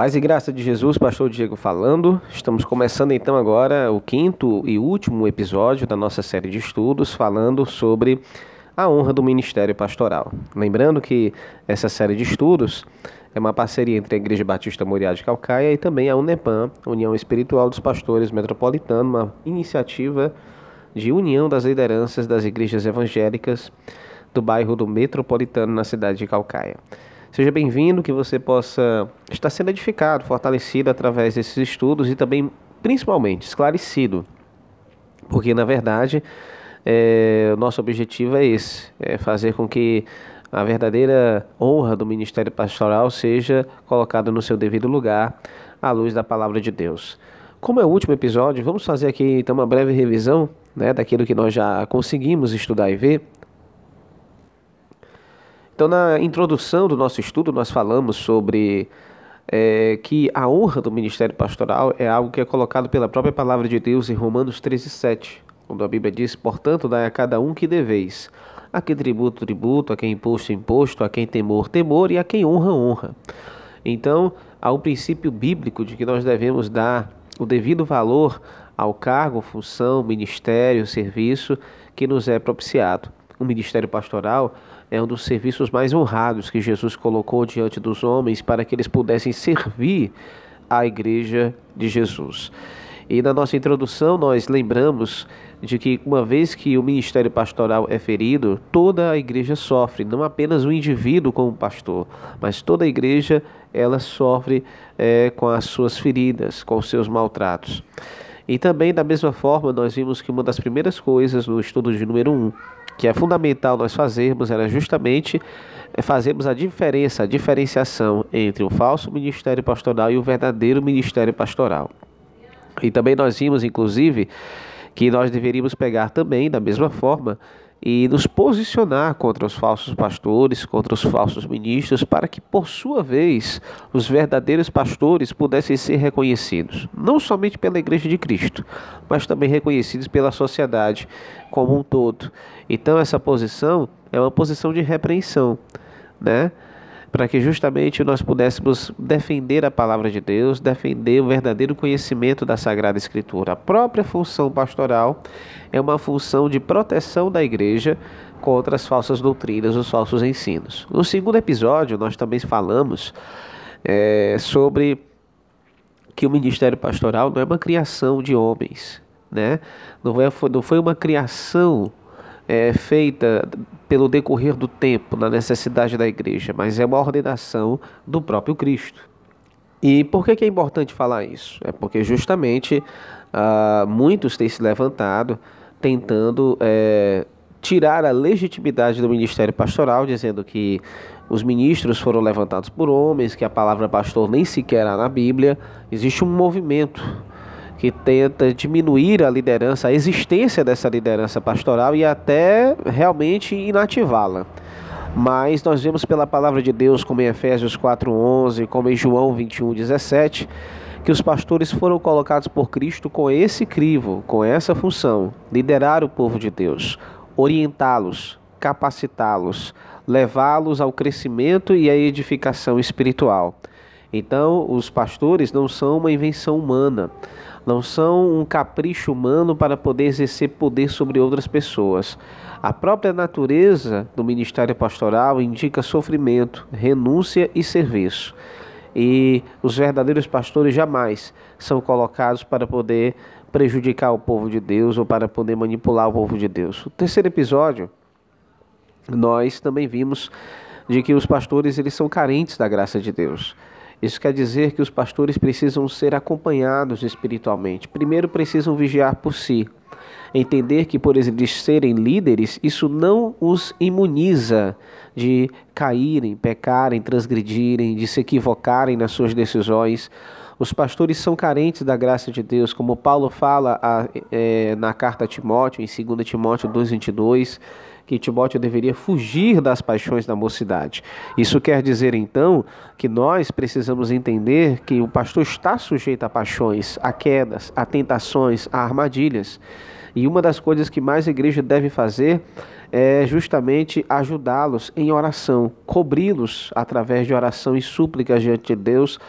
Paz e graça de Jesus, Pastor Diego falando. Estamos começando então agora o quinto e último episódio da nossa série de estudos falando sobre a honra do ministério pastoral. Lembrando que essa série de estudos é uma parceria entre a Igreja Batista Moriá de Calcaia e também a UNEPAM, União Espiritual dos Pastores Metropolitano, uma iniciativa de união das lideranças das igrejas evangélicas do bairro do Metropolitano na cidade de Calcaia. Seja bem-vindo, que você possa estar sendo edificado, fortalecido através desses estudos e também, principalmente, esclarecido. Porque, na verdade, é, o nosso objetivo é esse: é fazer com que a verdadeira honra do ministério pastoral seja colocada no seu devido lugar, à luz da palavra de Deus. Como é o último episódio, vamos fazer aqui então uma breve revisão né, daquilo que nós já conseguimos estudar e ver então, na introdução do nosso estudo, nós falamos sobre é, que a honra do ministério pastoral é algo que é colocado pela própria palavra de Deus em Romanos 13, 7, quando a Bíblia diz: Portanto, dai a cada um que deveis. A quem tributo, tributo, a quem imposto, imposto, a quem temor, temor e a quem honra, honra. Então, há um princípio bíblico de que nós devemos dar o devido valor ao cargo, função, ministério, serviço que nos é propiciado. O ministério pastoral é um dos serviços mais honrados que Jesus colocou diante dos homens para que eles pudessem servir a igreja de Jesus. E na nossa introdução nós lembramos de que uma vez que o ministério pastoral é ferido, toda a igreja sofre, não apenas o indivíduo como pastor, mas toda a igreja ela sofre é, com as suas feridas, com os seus maltratos. E também da mesma forma nós vimos que uma das primeiras coisas no estudo de número 1 um, que é fundamental nós fazermos era justamente é, fazermos a diferença, a diferenciação entre o falso ministério pastoral e o verdadeiro ministério pastoral. E também nós vimos, inclusive, que nós deveríamos pegar também, da mesma forma, e nos posicionar contra os falsos pastores, contra os falsos ministros, para que, por sua vez, os verdadeiros pastores pudessem ser reconhecidos, não somente pela Igreja de Cristo, mas também reconhecidos pela sociedade como um todo. Então, essa posição é uma posição de repreensão, né? Para que justamente nós pudéssemos defender a palavra de Deus, defender o verdadeiro conhecimento da Sagrada Escritura. A própria função pastoral é uma função de proteção da igreja contra as falsas doutrinas, os falsos ensinos. No segundo episódio, nós também falamos é, sobre que o ministério pastoral não é uma criação de homens, né? não, é, não foi uma criação é, feita pelo decorrer do tempo, na necessidade da igreja, mas é uma ordenação do próprio Cristo. E por que, que é importante falar isso? É porque justamente ah, muitos têm se levantado tentando é, tirar a legitimidade do ministério pastoral, dizendo que os ministros foram levantados por homens, que a palavra pastor nem sequer há na Bíblia. Existe um movimento que tenta diminuir a liderança, a existência dessa liderança pastoral e até realmente inativá-la. Mas nós vemos pela palavra de Deus, como em Efésios 4:11, como em João 21:17, que os pastores foram colocados por Cristo com esse crivo, com essa função, liderar o povo de Deus, orientá-los, capacitá-los, levá-los ao crescimento e à edificação espiritual. Então, os pastores não são uma invenção humana, não são um capricho humano para poder exercer poder sobre outras pessoas. A própria natureza do ministério pastoral indica sofrimento, renúncia e serviço. E os verdadeiros pastores jamais são colocados para poder prejudicar o povo de Deus ou para poder manipular o povo de Deus. O terceiro episódio, nós também vimos de que os pastores eles são carentes da graça de Deus. Isso quer dizer que os pastores precisam ser acompanhados espiritualmente. Primeiro, precisam vigiar por si. Entender que, por eles serem líderes, isso não os imuniza de caírem, pecarem, transgredirem, de se equivocarem nas suas decisões. Os pastores são carentes da graça de Deus, como Paulo fala a, é, na carta a Timóteo, em 2 Timóteo 2,22 que Timóteo deveria fugir das paixões da mocidade. Isso quer dizer então que nós precisamos entender que o pastor está sujeito a paixões, a quedas, a tentações, a armadilhas. E uma das coisas que mais a igreja deve fazer é justamente ajudá-los em oração, cobri-los através de oração e súplicas diante de Deus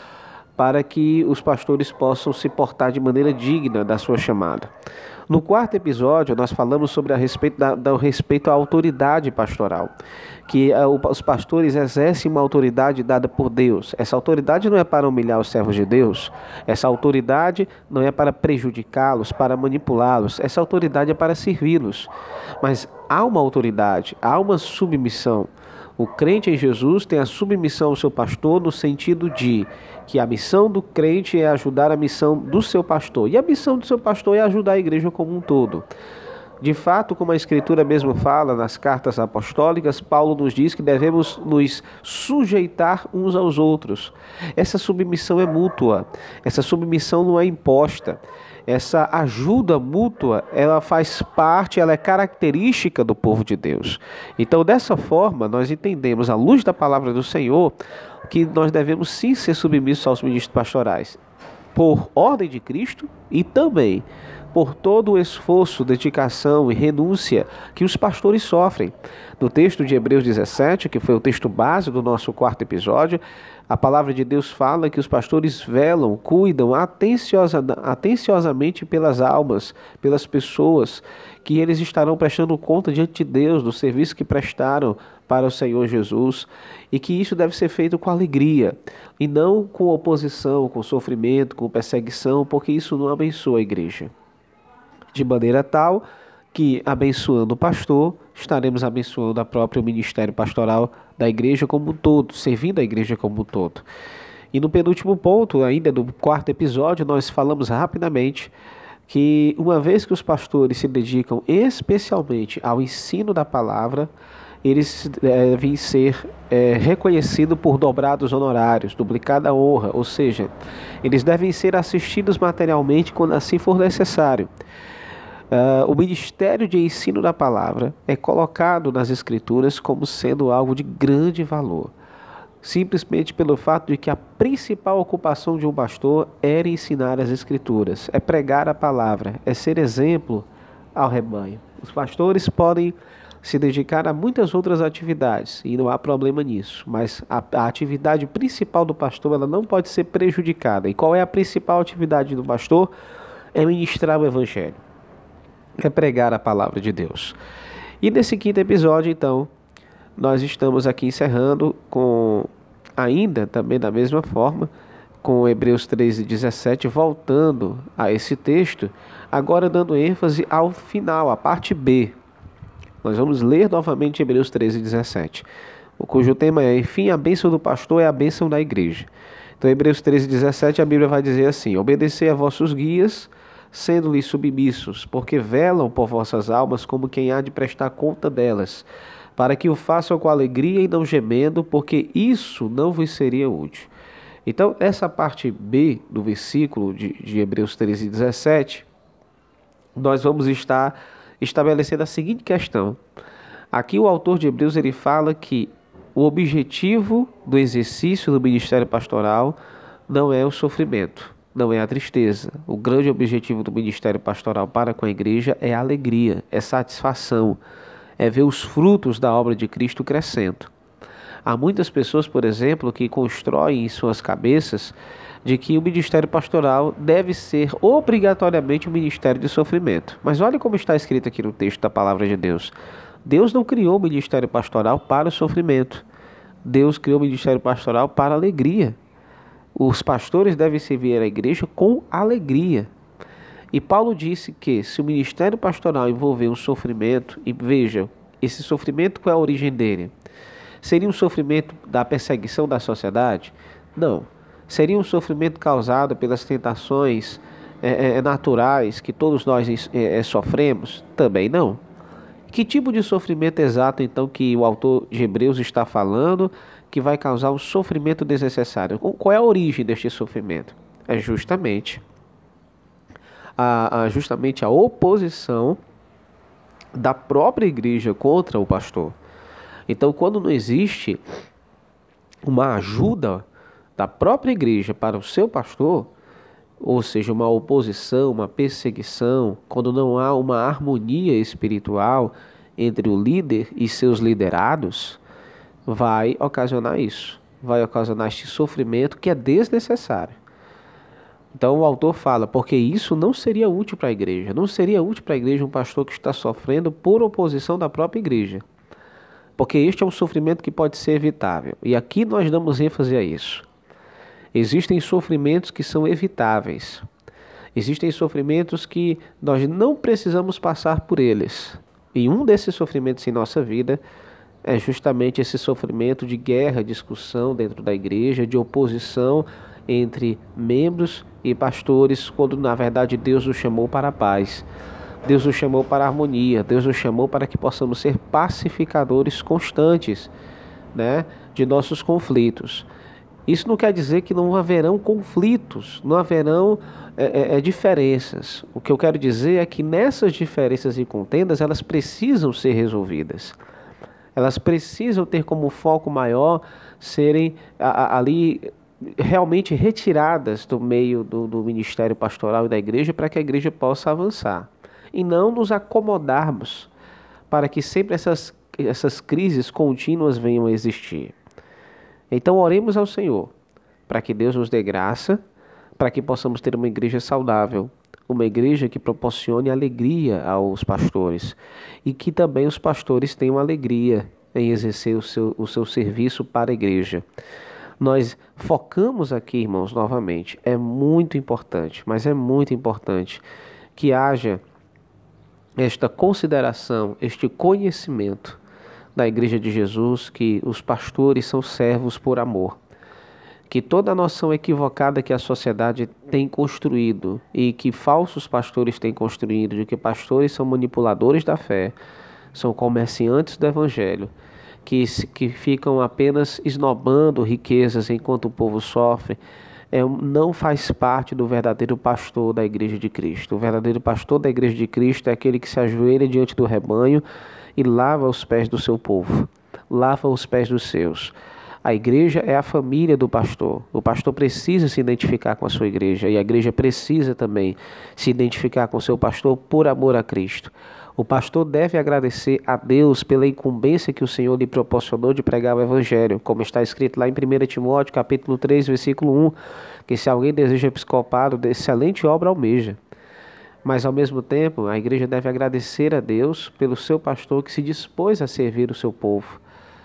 para que os pastores possam se portar de maneira digna da sua chamada. No quarto episódio, nós falamos sobre a respeito da, da respeito à autoridade pastoral, que uh, os pastores exercem uma autoridade dada por Deus. Essa autoridade não é para humilhar os servos de Deus, essa autoridade não é para prejudicá-los, para manipulá-los, essa autoridade é para servi-los. Mas há uma autoridade, há uma submissão. O crente em Jesus tem a submissão ao seu pastor no sentido de que a missão do crente é ajudar a missão do seu pastor e a missão do seu pastor é ajudar a igreja como um todo. De fato, como a Escritura mesmo fala nas cartas apostólicas, Paulo nos diz que devemos nos sujeitar uns aos outros. Essa submissão é mútua, essa submissão não é imposta essa ajuda mútua, ela faz parte, ela é característica do povo de Deus. Então, dessa forma, nós entendemos, à luz da palavra do Senhor, que nós devemos sim ser submissos aos ministros pastorais, por ordem de Cristo e também por todo o esforço, dedicação e renúncia que os pastores sofrem. No texto de Hebreus 17, que foi o texto base do nosso quarto episódio, a palavra de Deus fala que os pastores velam, cuidam atenciosa, atenciosamente pelas almas, pelas pessoas, que eles estarão prestando conta diante de Deus do serviço que prestaram para o Senhor Jesus e que isso deve ser feito com alegria e não com oposição, com sofrimento, com perseguição, porque isso não abençoa a igreja. De maneira tal que, abençoando o pastor, estaremos abençoando a próprio ministério pastoral da igreja como um todo, servindo a igreja como um todo. E no penúltimo ponto, ainda do quarto episódio, nós falamos rapidamente que uma vez que os pastores se dedicam especialmente ao ensino da palavra, eles devem ser é, reconhecidos por dobrados honorários, duplicada honra, ou seja, eles devem ser assistidos materialmente quando assim for necessário. Uh, o ministério de ensino da palavra é colocado nas Escrituras como sendo algo de grande valor, simplesmente pelo fato de que a principal ocupação de um pastor era ensinar as Escrituras, é pregar a palavra, é ser exemplo ao rebanho. Os pastores podem se dedicar a muitas outras atividades e não há problema nisso, mas a, a, atividade principal do pastor ela não pode ser prejudicada. E qual é a principal atividade do pastor? É ministrar o evangelho é pregar a palavra de Deus. E nesse quinto episódio, então, nós estamos aqui encerrando com, ainda também da mesma forma, com Hebreus 13, 17, voltando a esse texto, agora dando ênfase ao final, a parte B. Nós vamos ler novamente Hebreus 13, 17, cujo tema é: Enfim, a bênção do pastor é a bênção da igreja. Então, Hebreus 13, 17, a Bíblia vai dizer assim: Obedecei a vossos guias sendo-lhes submissos, porque velam por vossas almas como quem há de prestar conta delas, para que o façam com alegria e não gemendo, porque isso não vos seria útil. Então, essa parte B do versículo de, de Hebreus 13, 17, nós vamos estar estabelecendo a seguinte questão. Aqui o autor de Hebreus ele fala que o objetivo do exercício do ministério pastoral não é o sofrimento, não é a tristeza. O grande objetivo do ministério pastoral para com a igreja é a alegria, é satisfação, é ver os frutos da obra de Cristo crescendo. Há muitas pessoas, por exemplo, que constroem em suas cabeças de que o ministério pastoral deve ser obrigatoriamente um ministério de sofrimento. Mas olha como está escrito aqui no texto da palavra de Deus. Deus não criou o ministério pastoral para o sofrimento. Deus criou o ministério pastoral para a alegria. Os pastores devem servir a igreja com alegria. E Paulo disse que se o ministério pastoral envolver um sofrimento, e veja, esse sofrimento qual é a origem dele? Seria um sofrimento da perseguição da sociedade? Não. Seria um sofrimento causado pelas tentações é, é, naturais que todos nós é, é, sofremos? Também não. Que tipo de sofrimento exato, então, que o autor de Hebreus está falando que vai causar um sofrimento desnecessário. Qual é a origem deste sofrimento? É justamente a, a, justamente a oposição da própria igreja contra o pastor. Então, quando não existe uma ajuda da própria igreja para o seu pastor, ou seja, uma oposição, uma perseguição, quando não há uma harmonia espiritual entre o líder e seus liderados, vai ocasionar isso. Vai ocasionar este sofrimento que é desnecessário. Então o autor fala, porque isso não seria útil para a igreja. Não seria útil para a igreja um pastor que está sofrendo por oposição da própria igreja. Porque este é um sofrimento que pode ser evitável. E aqui nós damos ênfase a isso. Existem sofrimentos que são evitáveis. Existem sofrimentos que nós não precisamos passar por eles. E um desses sofrimentos em nossa vida é justamente esse sofrimento de guerra, discussão dentro da igreja, de oposição entre membros e pastores, quando na verdade Deus nos chamou para a paz. Deus nos chamou para a harmonia, Deus nos chamou para que possamos ser pacificadores constantes né, de nossos conflitos. Isso não quer dizer que não haverão conflitos, não haverão é, é, é, diferenças. O que eu quero dizer é que nessas diferenças e contendas elas precisam ser resolvidas. Elas precisam ter como foco maior serem a, a, ali realmente retiradas do meio do, do ministério pastoral e da igreja para que a igreja possa avançar. E não nos acomodarmos para que sempre essas, essas crises contínuas venham a existir. Então, oremos ao Senhor para que Deus nos dê graça, para que possamos ter uma igreja saudável, uma igreja que proporcione alegria aos pastores e que também os pastores tenham alegria em exercer o seu, o seu serviço para a igreja. Nós focamos aqui, irmãos, novamente, é muito importante, mas é muito importante que haja esta consideração, este conhecimento da Igreja de Jesus que os pastores são servos por amor. Que toda a noção equivocada que a sociedade tem construído e que falsos pastores têm construído de que pastores são manipuladores da fé, são comerciantes do evangelho, que, que ficam apenas esnobando riquezas enquanto o povo sofre, é, não faz parte do verdadeiro pastor da Igreja de Cristo. O verdadeiro pastor da Igreja de Cristo é aquele que se ajoelha diante do rebanho e lava os pés do seu povo, lava os pés dos seus. A igreja é a família do pastor. O pastor precisa se identificar com a sua igreja e a igreja precisa também se identificar com o seu pastor por amor a Cristo. O pastor deve agradecer a Deus pela incumbência que o Senhor lhe proporcionou de pregar o evangelho, como está escrito lá em 1 Timóteo, capítulo 3, versículo 1, que se alguém deseja episcopado, de excelente obra almeja. Mas ao mesmo tempo, a igreja deve agradecer a Deus pelo seu pastor que se dispôs a servir o seu povo,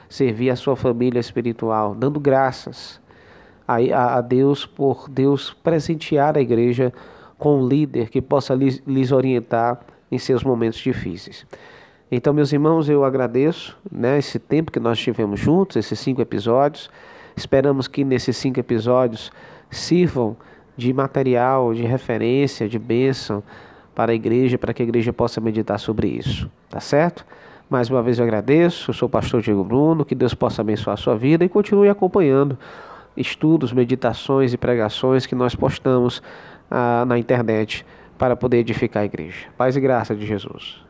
servir a sua família espiritual, dando graças a, Deus por Deus presentear a igreja com um líder que possa lhes, lhes orientar em seus momentos difíceis. Então, meus irmãos, eu agradeço né, esse tempo que nós tivemos juntos, esses cinco episódios. Esperamos que nesses cinco episódios sirvam de material, de referência, de bênção para a igreja, para que a igreja possa meditar sobre isso. Tá certo? Mais uma vez eu agradeço, eu sou o pastor Diego Bruno, que Deus possa abençoar a sua vida e continue acompanhando estudos, meditações e pregações que nós postamos ah, na internet para poder edificar a igreja. Paz e graça de Jesus.